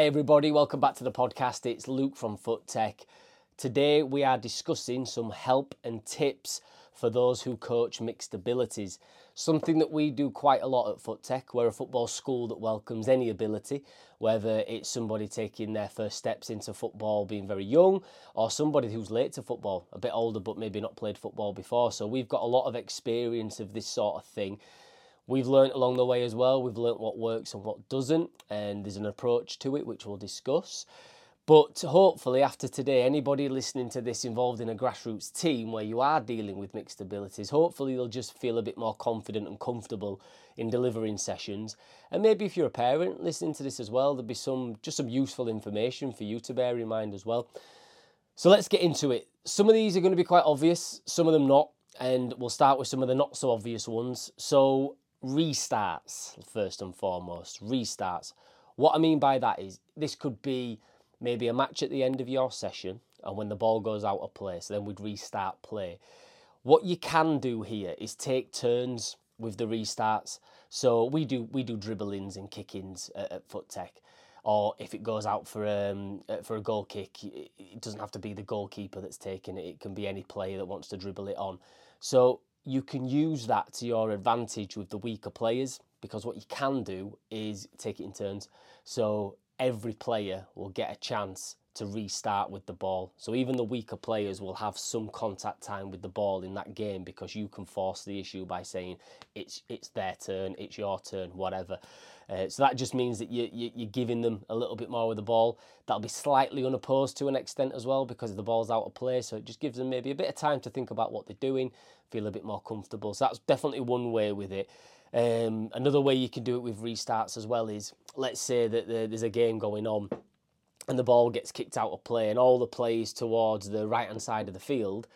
Hi, everybody. Welcome back to the podcast. It's Luke from Foot Tech. Today, we are discussing some help and tips for those who coach mixed abilities. Something that we do quite a lot at Foot Tech. We're a football school that welcomes any ability, whether it's somebody taking their first steps into football being very young, or somebody who's late to football, a bit older but maybe not played football before. So, we've got a lot of experience of this sort of thing. We've learnt along the way as well. We've learnt what works and what doesn't, and there's an approach to it which we'll discuss. But hopefully, after today, anybody listening to this involved in a grassroots team where you are dealing with mixed abilities, hopefully they'll just feel a bit more confident and comfortable in delivering sessions. And maybe if you're a parent listening to this as well, there'll be some just some useful information for you to bear in mind as well. So let's get into it. Some of these are going to be quite obvious, some of them not, and we'll start with some of the not so obvious ones. So restarts, first and foremost. Restarts. What I mean by that is this could be maybe a match at the end of your session, and when the ball goes out of play, so then we'd restart play. What you can do here is take turns with the restarts. So we do we do dribblings and kick-ins at, at Foot Tech, or if it goes out for um uh, for a goal kick, it doesn't have to be the goalkeeper that's taking it. It can be any player that wants to dribble it on. So you can use that to your advantage with the weaker players because what you can do is take it in turns. So every player will get a chance to restart with the ball. So even the weaker players will have some contact time with the ball in that game because you can force the issue by saying it's it's their turn, it's your turn, whatever. Uh, so that just means that you, you, you're giving them a little bit more with the ball. That'll be slightly unopposed to an extent as well because the ball's out of play. So it just gives them maybe a bit of time to think about what they're doing, feel a bit more comfortable. So that's definitely one way with it. Um, another way you can do it with restarts as well is let's say that there's a game going on and the ball gets kicked out of play and all the plays towards the right hand side of the field,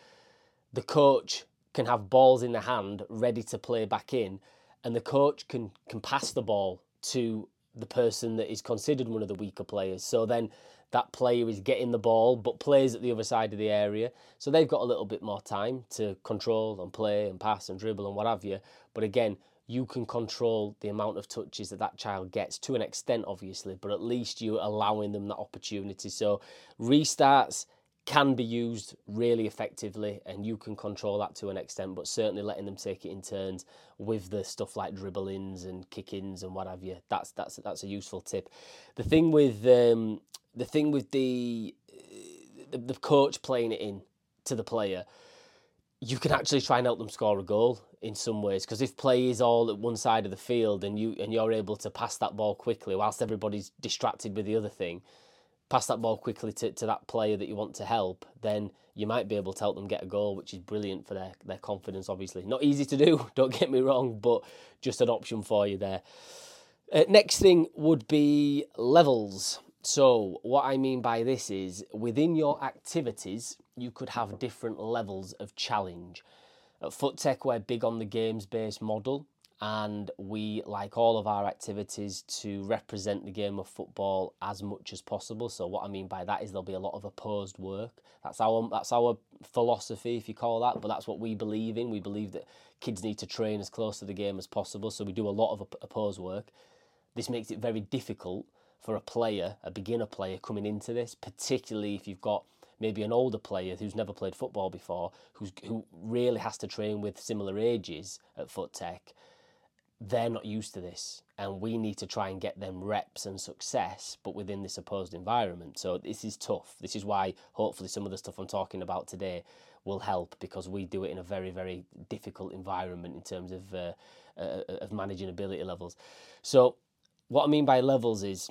the coach can have balls in the hand ready to play back in and the coach can can pass the ball to the person that is considered one of the weaker players. So then that player is getting the ball but plays at the other side of the area. So they've got a little bit more time to control and play and pass and dribble and what have you. But again, you can control the amount of touches that that child gets to an extent, obviously, but at least you're allowing them that opportunity. So restarts can be used really effectively and you can control that to an extent but certainly letting them take it in turns with the stuff like dribblings and kick-ins and what have you that's that's that's a useful tip the thing with um, the thing with the, the the coach playing it in to the player you can actually try and help them score a goal in some ways because if play is all at one side of the field and you and you're able to pass that ball quickly whilst everybody's distracted with the other thing pass that ball quickly to, to that player that you want to help, then you might be able to help them get a goal, which is brilliant for their, their confidence, obviously. Not easy to do, don't get me wrong, but just an option for you there. Uh, next thing would be levels. So, what I mean by this is within your activities, you could have different levels of challenge. At FootTech, we're big on the games based model and we like all of our activities to represent the game of football as much as possible. So what i mean by that is there'll be a lot of opposed work. That's our that's our philosophy if you call that but that's what we believe in. We believe that kids need to train as close to the game as possible so we do a lot of opposed work. This makes it very difficult for a player a beginner player coming into this particularly if you've got maybe an older player who's never played football before who's who really has to train with similar ages at foot tech they're not used to this and we need to try and get them reps and success but within this opposed environment. So this is tough. This is why hopefully some of the stuff i'm talking about today will help because we do it in a very very difficult environment in terms of uh, uh, of managing ability levels. So what i mean by levels is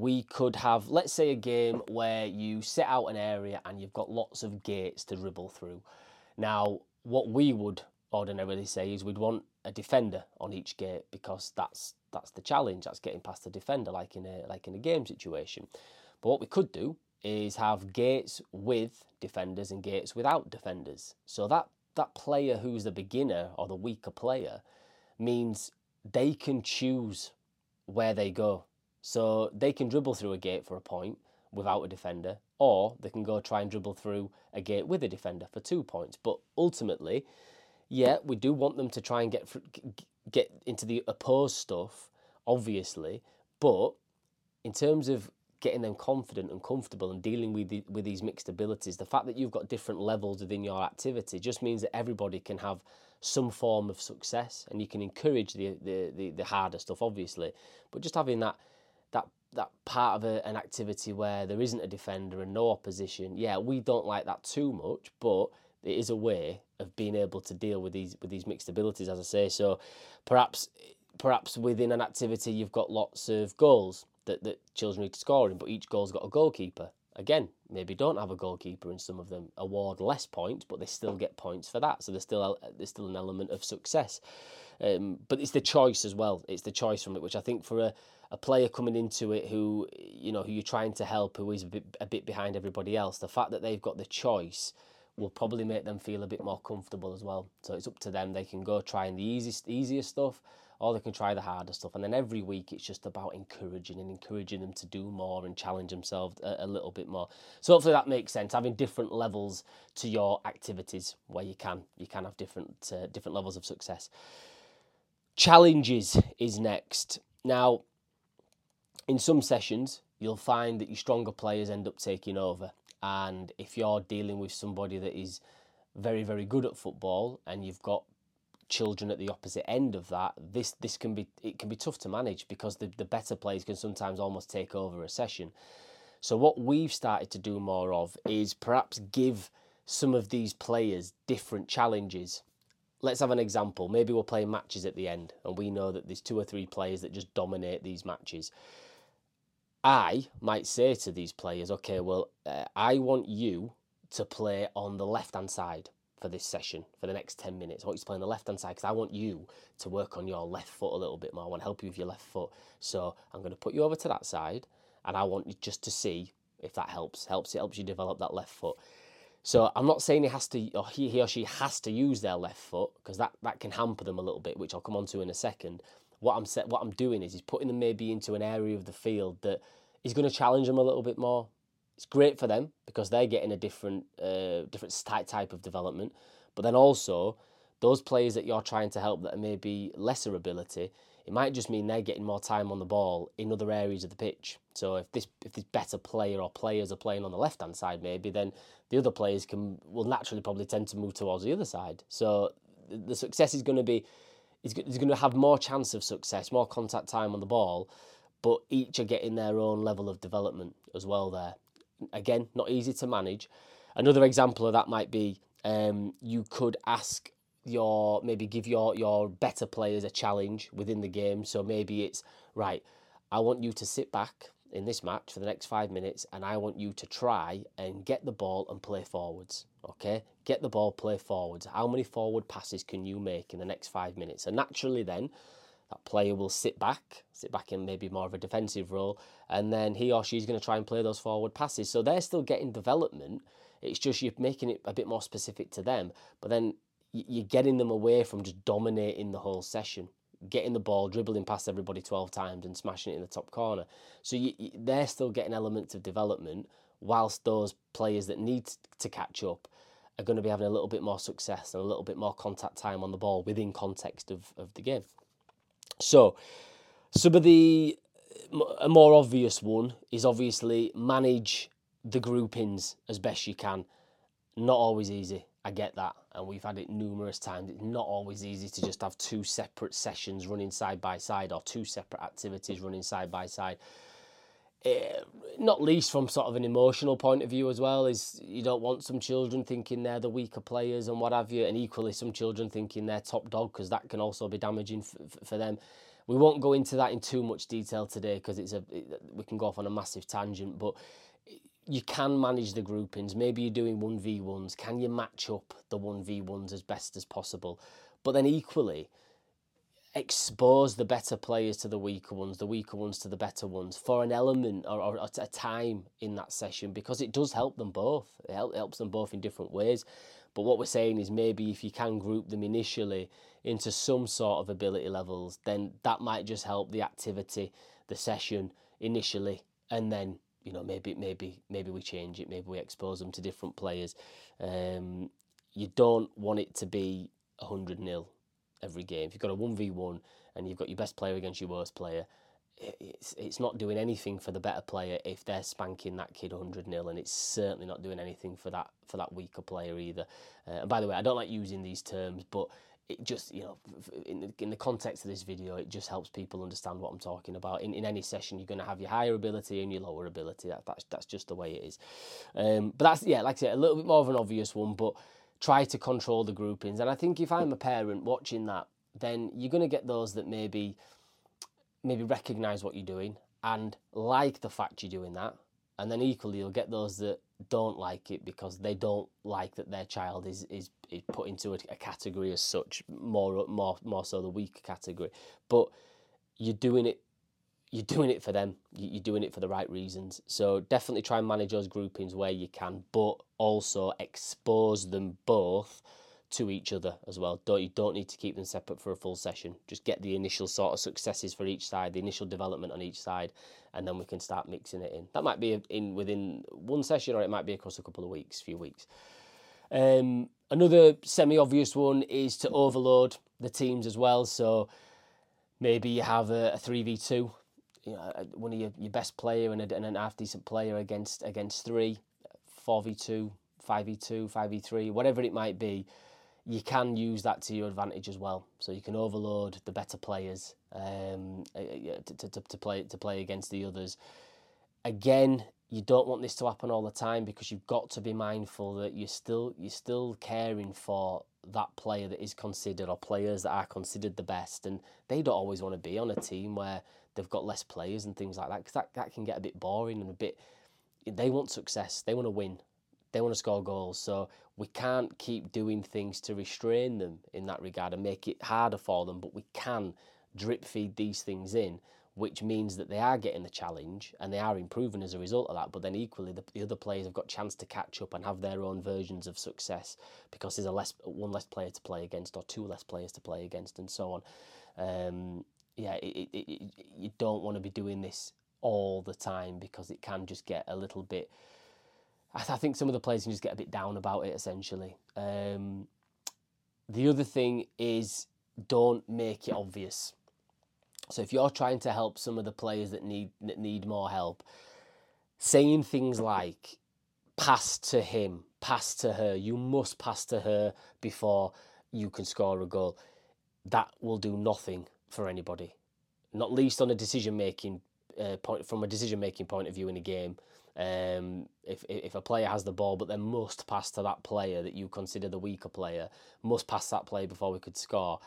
we could have let's say a game where you set out an area and you've got lots of gates to dribble through now what we would ordinarily say is we'd want a defender on each gate because that's that's the challenge. That's getting past the defender, like in a like in a game situation. But what we could do is have gates with defenders and gates without defenders. So that that player who's the beginner or the weaker player means they can choose where they go. So they can dribble through a gate for a point without a defender, or they can go try and dribble through a gate with a defender for two points. But ultimately, yeah, we do want them to try and get get into the opposed stuff, obviously, but in terms of getting them confident and comfortable and dealing with the, with these mixed abilities. The fact that you've got different levels within your activity just means that everybody can have some form of success, and you can encourage the the, the, the harder stuff, obviously. But just having that that part of a, an activity where there isn't a defender and no opposition, yeah, we don't like that too much, but it is a way of being able to deal with these with these mixed abilities, as I say. So perhaps perhaps within an activity you've got lots of goals that, that children need to score in, but each goal's got a goalkeeper. Again, maybe don't have a goalkeeper and some of them award less points, but they still get points for that. So there's still there's still an element of success. Um, but it's the choice as well. It's the choice from it, which I think for a, a player coming into it who you know who you're trying to help, who is a bit a bit behind everybody else, the fact that they've got the choice will probably make them feel a bit more comfortable as well. So it's up to them. They can go trying the easiest easier stuff or they can try the harder stuff. And then every week it's just about encouraging and encouraging them to do more and challenge themselves a, a, little bit more. So hopefully that makes sense. Having different levels to your activities where you can you can have different uh, different levels of success. Challenges is next. Now, in some sessions, you'll find that your stronger players end up taking over. And if you're dealing with somebody that is very, very good at football and you've got children at the opposite end of that, this this can be it can be tough to manage because the, the better players can sometimes almost take over a session. So what we've started to do more of is perhaps give some of these players different challenges. Let's have an example. Maybe we're playing matches at the end and we know that there's two or three players that just dominate these matches. I might say to these players, okay, well, uh, I want you to play on the left hand side for this session for the next 10 minutes. I want you to play on the left hand side because I want you to work on your left foot a little bit more. I want to help you with your left foot. So I'm going to put you over to that side and I want you just to see if that helps. Helps it helps you develop that left foot. So I'm not saying he has to or he, he or she has to use their left foot because that, that can hamper them a little bit, which I'll come on to in a second. What I'm set, what I'm doing is he's putting them maybe into an area of the field that is going to challenge them a little bit more it's great for them because they're getting a different uh, different type of development. But then also those players that you're trying to help that are maybe lesser ability, it might just mean they're getting more time on the ball in other areas of the pitch. So if this if this better player or players are playing on the left hand side, maybe then the other players can will naturally probably tend to move towards the other side. So the success is going to be is going to have more chance of success, more contact time on the ball, but each are getting their own level of development as well there again, not easy to manage. Another example of that might be um, you could ask your maybe give your your better players a challenge within the game. So maybe it's right. I want you to sit back in this match for the next five minutes, and I want you to try and get the ball and play forwards. Okay, get the ball, play forwards. How many forward passes can you make in the next five minutes? And naturally, then that player will sit back, sit back in maybe more of a defensive role, and then he or she's going to try and play those forward passes. So they're still getting development. It's just you're making it a bit more specific to them, but then you're getting them away from just dominating the whole session, getting the ball, dribbling past everybody 12 times and smashing it in the top corner. So you, they're still getting elements of development, whilst those players that need to catch up are going to be having a little bit more success and a little bit more contact time on the ball within context of, of the game. So, some of the a more obvious one is obviously manage the groupings as best you can. Not always easy. I get that, and we've had it numerous times. It's not always easy to just have two separate sessions running side by side or two separate activities running side by side. Uh, not least from sort of an emotional point of view as well is you don't want some children thinking they're the weaker players and what have you and equally some children thinking they're top dog because that can also be damaging f- for them. We won't go into that in too much detail today because it's a it, we can go off on a massive tangent but you can manage the groupings. Maybe you're doing 1v1s can you match up the 1v1s as best as possible? But then equally expose the better players to the weaker ones, the weaker ones to the better ones for an element or, or a time in that session because it does help them both. It helps them both in different ways. But what we're saying is maybe if you can group them initially into some sort of ability levels, then that might just help the activity, the session initially, and then you know maybe maybe maybe we change it, maybe we expose them to different players. Um, you don't want it to be hundred nil every game. If you've got a 1v1 and you've got your best player against your worst player, it's it's not doing anything for the better player if they're spanking that kid 100 nil and it's certainly not doing anything for that for that weaker player either. Uh, and by the way I don't like using these terms but it just you know in the, in the context of this video it just helps people understand what I'm talking about. In, in any session you're going to have your higher ability and your lower ability. That, that's, that's just the way it is. Um, but that's yeah like I said a little bit more of an obvious one but try to control the groupings and I think if I'm a parent watching that then you're going to get those that maybe maybe recognize what you're doing and like the fact you're doing that. And then equally, you'll get those that don't like it because they don't like that their child is is, is put into a, a category as such, more more more so the weak category. But you're doing it you're doing it for them. You're doing it for the right reasons. So definitely try and manage those groupings where you can, but also expose them both to each other as well. Don't you don't need to keep them separate for a full session. Just get the initial sort of successes for each side, the initial development on each side, and then we can start mixing it in. That might be in within one session, or it might be across a couple of weeks, few weeks. Um, another semi-obvious one is to overload the teams as well. So maybe you have a v two, you know, uh, one of your, your best player and, a, and an half decent player against against three, four v two, five v two, five v three, whatever it might be you can use that to your advantage as well. So you can overload the better players um, uh, uh, to, to, to play to play against the others. Again, you don't want this to happen all the time because you've got to be mindful that you're still you're still caring for that player that is considered or players that are considered the best, and they don't always want to be on a team where they've got less players and things like that because that, that can get a bit boring and a bit. They want success. They want to win. They want to score goals. So we can't keep doing things to restrain them in that regard and make it harder for them, but we can drip feed these things in, which means that they are getting the challenge and they are improving as a result of that. But then equally, the, the other players have got chance to catch up and have their own versions of success because there's a less one less player to play against or two less players to play against and so on. Um, yeah, it, it, it, you don't want to be doing this all the time because it can just get a little bit I, th- I think some of the players can just get a bit down about it. Essentially, um, the other thing is don't make it obvious. So if you're trying to help some of the players that need that need more help, saying things like pass to him, pass to her, you must pass to her before you can score a goal. That will do nothing for anybody, not least on a decision making uh, point from a decision making point of view in a game. Um, if if a player has the ball, but then must pass to that player that you consider the weaker player, must pass that player before we could score.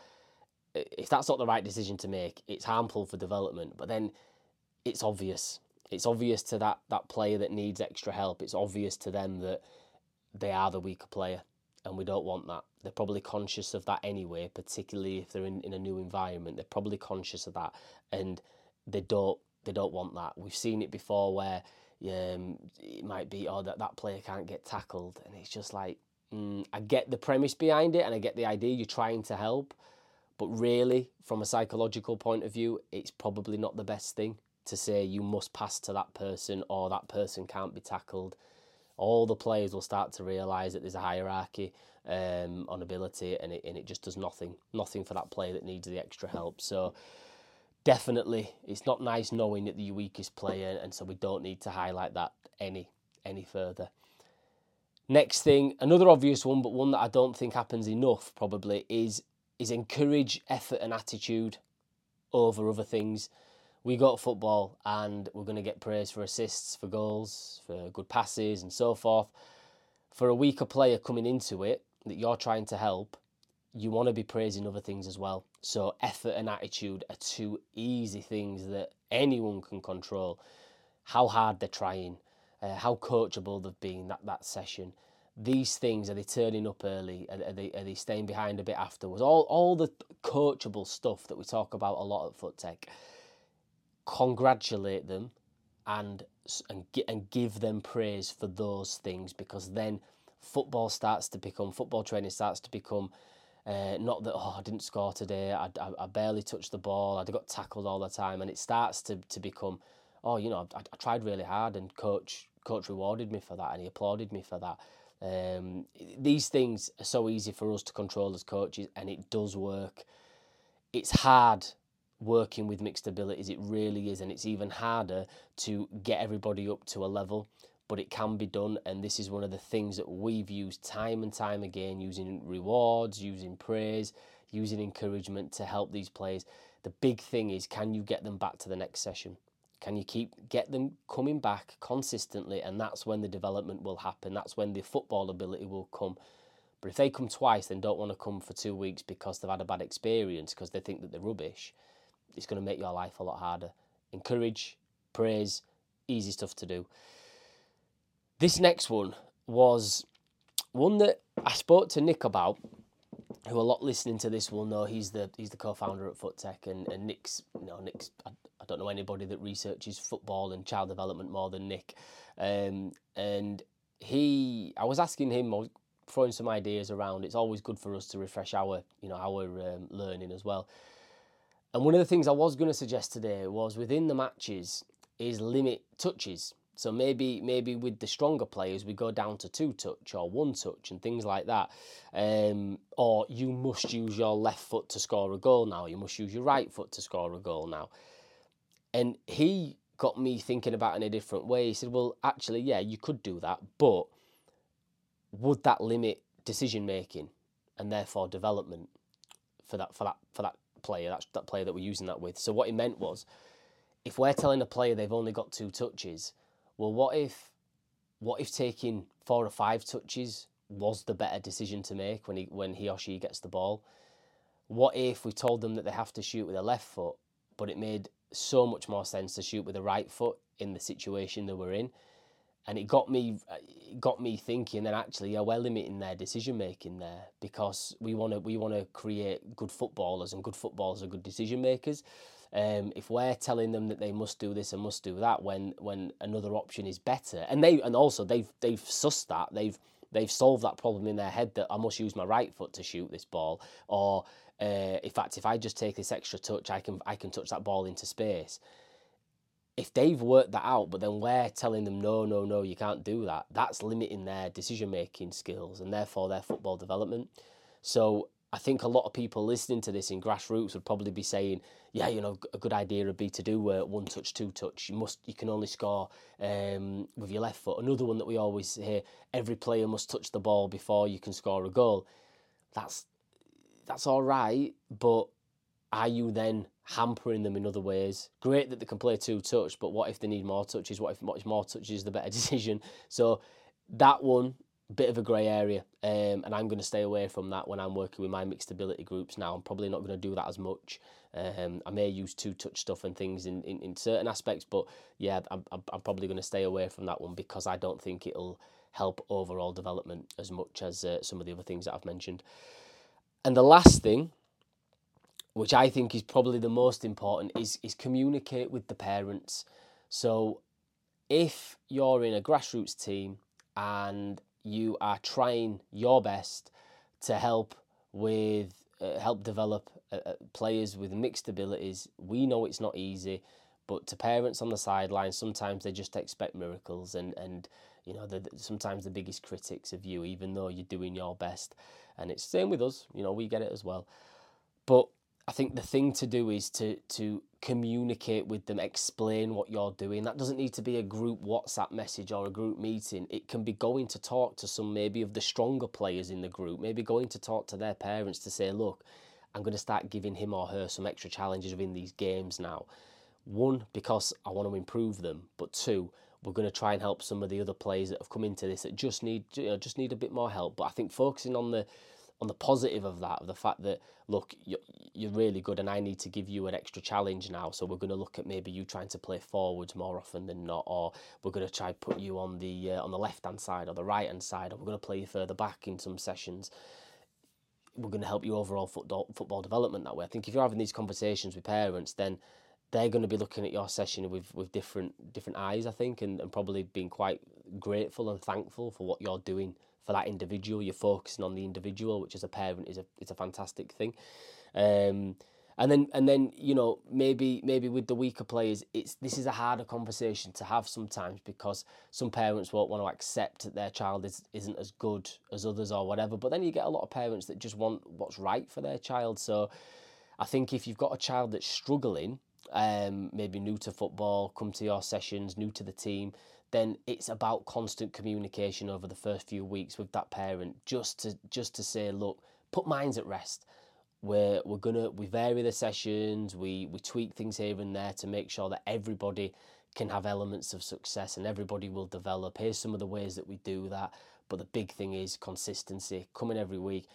If that's not the right decision to make, it's harmful for development. But then it's obvious. It's obvious to that that player that needs extra help. It's obvious to them that they are the weaker player, and we don't want that. They're probably conscious of that anyway, particularly if they're in, in a new environment. They're probably conscious of that, and they don't they don't want that. We've seen it before where um, it might be, oh, that, that player can't get tackled. And it's just like, mm, I get the premise behind it and I get the idea you're trying to help. But really, from a psychological point of view, it's probably not the best thing to say you must pass to that person or that person can't be tackled. All the players will start to realise that there's a hierarchy um, on ability and it, and it just does nothing, nothing for that player that needs the extra help. So, definitely it's not nice knowing that the weakest player and so we don't need to highlight that any any further next thing another obvious one but one that i don't think happens enough probably is is encourage effort and attitude over other things we got football and we're going to get praise for assists for goals for good passes and so forth for a weaker player coming into it that you're trying to help you want to be praising other things as well. So, effort and attitude are two easy things that anyone can control. How hard they're trying, uh, how coachable they've been that, that session. These things are they turning up early? Are, are, they are they staying behind a bit afterwards? All all the coachable stuff that we talk about a lot at FootTech. Congratulate them, and and and give them praise for those things because then football starts to become football training starts to become uh, not that oh I didn't score today. I, I, I, barely touched the ball. I got tackled all the time, and it starts to, to become, oh you know I, I tried really hard, and coach coach rewarded me for that, and he applauded me for that. Um, these things are so easy for us to control as coaches, and it does work. It's hard working with mixed abilities. It really is, and it's even harder to get everybody up to a level. But it can be done, and this is one of the things that we've used time and time again, using rewards, using praise, using encouragement to help these players. The big thing is, can you get them back to the next session? Can you keep get them coming back consistently, and that's when the development will happen. That's when the football ability will come. But if they come twice, then don't want to come for two weeks because they've had a bad experience because they think that they're rubbish it's going to make your life a lot harder. Encourage, praise, easy stuff to do. This next one was one that I spoke to Nick about, who a lot listening to this will know he's the he's the co-founder at FootTech and, and Nick's you know Nick's I, I don't know anybody that researches football and child development more than Nick. Um, and he I was asking him I was throwing some ideas around. It's always good for us to refresh our you know our um, learning as well. And one of the things I was going to suggest today was within the matches is limit touches. So maybe maybe with the stronger players we go down to two touch or one touch and things like that. Um, or you must use your left foot to score a goal now. You must use your right foot to score a goal now. And he got me thinking about it in a different way. He said, "Well, actually, yeah, you could do that, but would that limit decision making and therefore development for that for that for that player, that's that player that we're using that with. So what he meant was, if we're telling a player they've only got two touches, well, what if, what if taking four or five touches was the better decision to make when he when he or she gets the ball? What if we told them that they have to shoot with a left foot, but it made so much more sense to shoot with a right foot in the situation that we're in? And it got me it got me thinking that actually yeah we're limiting their decision making there because we want to we want to create good footballers and good footballers are good decision makers um, if we're telling them that they must do this and must do that when when another option is better and they and also they've they've sussed that they've they've solved that problem in their head that I must use my right foot to shoot this ball or uh, in fact if I just take this extra touch I can I can touch that ball into space if they've worked that out, but then we're telling them, no, no, no, you can't do that, that's limiting their decision making skills and therefore their football development. So I think a lot of people listening to this in grassroots would probably be saying, yeah, you know, a good idea would be to do uh, one touch, two touch. You must, you can only score um, with your left foot. Another one that we always hear: every player must touch the ball before you can score a goal. That's that's all right, but are you then hampering them in other ways? Great that they can play two touch, but what if they need more touches? What if much more touches is the better decision? So that one, bit of a grey area, um, and I'm going to stay away from that when I'm working with my mixed ability groups now. I'm probably not going to do that as much. Um, I may use two touch stuff and things in, in, in certain aspects, but yeah, I'm, I'm probably going to stay away from that one because I don't think it'll help overall development as much as uh, some of the other things that I've mentioned. And the last thing which I think is probably the most important, is, is communicate with the parents. So if you're in a grassroots team and you are trying your best to help with uh, help develop uh, uh players with mixed abilities, we know it's not easy, but to parents on the sidelines, sometimes they just expect miracles and and you know they're sometimes the biggest critics of you, even though you're doing your best. And it's the same with us, you know, we get it as well. I think the thing to do is to to communicate with them, explain what you're doing. That doesn't need to be a group WhatsApp message or a group meeting. It can be going to talk to some maybe of the stronger players in the group, maybe going to talk to their parents to say, look, I'm going to start giving him or her some extra challenges within these games now. One, because I want to improve them, but two, we're going to try and help some of the other players that have come into this that just need you know, just need a bit more help. But I think focusing on the on the positive of that, of the fact that look, you're, you're really good, and I need to give you an extra challenge now. So we're going to look at maybe you trying to play forwards more often than not, or we're going to try put you on the uh, on the left hand side or the right hand side, or we're going to play you further back in some sessions. We're going to help you overall football football development that way. I think if you're having these conversations with parents, then they're going to be looking at your session with, with different different eyes, I think, and, and probably being quite grateful and thankful for what you're doing for that individual. You're focusing on the individual, which as a parent is a is a fantastic thing. Um, and then and then you know maybe maybe with the weaker players, it's this is a harder conversation to have sometimes because some parents won't want to accept that their child is isn't as good as others or whatever. But then you get a lot of parents that just want what's right for their child. So I think if you've got a child that's struggling, um, maybe new to football, come to your sessions, new to the team, then it's about constant communication over the first few weeks with that parent, just to just to say, look, put minds at rest. We're we're gonna we vary the sessions, we we tweak things here and there to make sure that everybody can have elements of success and everybody will develop. Here's some of the ways that we do that. But the big thing is consistency, coming every week,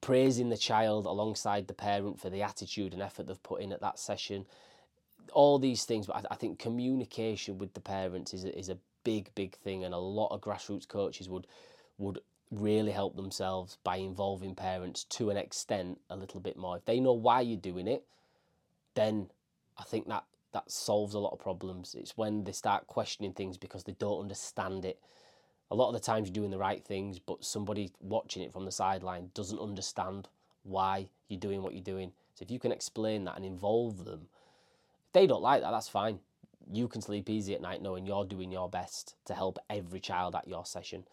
praising the child alongside the parent for the attitude and effort they've put in at that session all these things, but I, I think communication with the parents is is a big, big thing, and a lot of grassroots coaches would would really help themselves by involving parents to an extent a little bit more. If they know why you're doing it, then I think that that solves a lot of problems. It's when they start questioning things because they don't understand it. A lot of the times you're doing the right things, but somebody watching it from the sideline doesn't understand why you're doing what you're doing. So if you can explain that and involve them they don't like that, that's fine. You can sleep easy at night knowing you're doing your best to help every child at your session.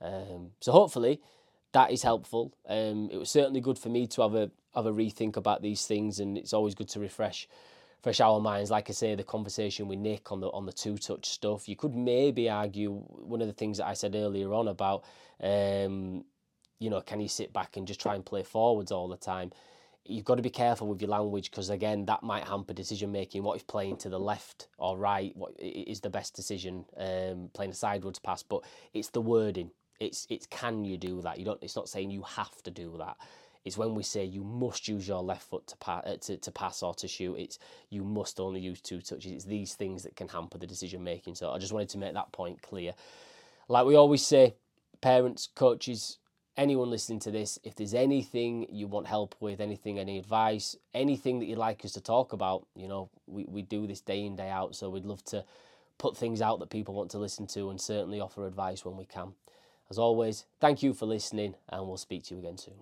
Um, so hopefully that is helpful. Um, it was certainly good for me to have a have a rethink about these things, and it's always good to refresh fresh our minds. Like I say, the conversation with Nick on the on the two touch stuff. You could maybe argue one of the things that I said earlier on about, um, you know, can you sit back and just try and play forwards all the time? You've got to be careful with your language because again that might hamper decision making what if playing to the left or right? What is the best decision? Um, playing a sideways pass but it's the wording. It's it's can you do that? You don't it's not saying you have to do that. It's when we say you must use your left foot to, pa- uh, to, to pass or to shoot it's you must only use two touches. It's these things that can hamper the decision making so i just wanted to make that point clear. Like we always say parents coaches anyone listening to this, if there's anything you want help with, anything, any advice, anything that you'd like us to talk about, you know, we, we do this day in, day out. So we'd love to put things out that people want to listen to and certainly offer advice when we can. As always, thank you for listening and we'll speak to you again soon.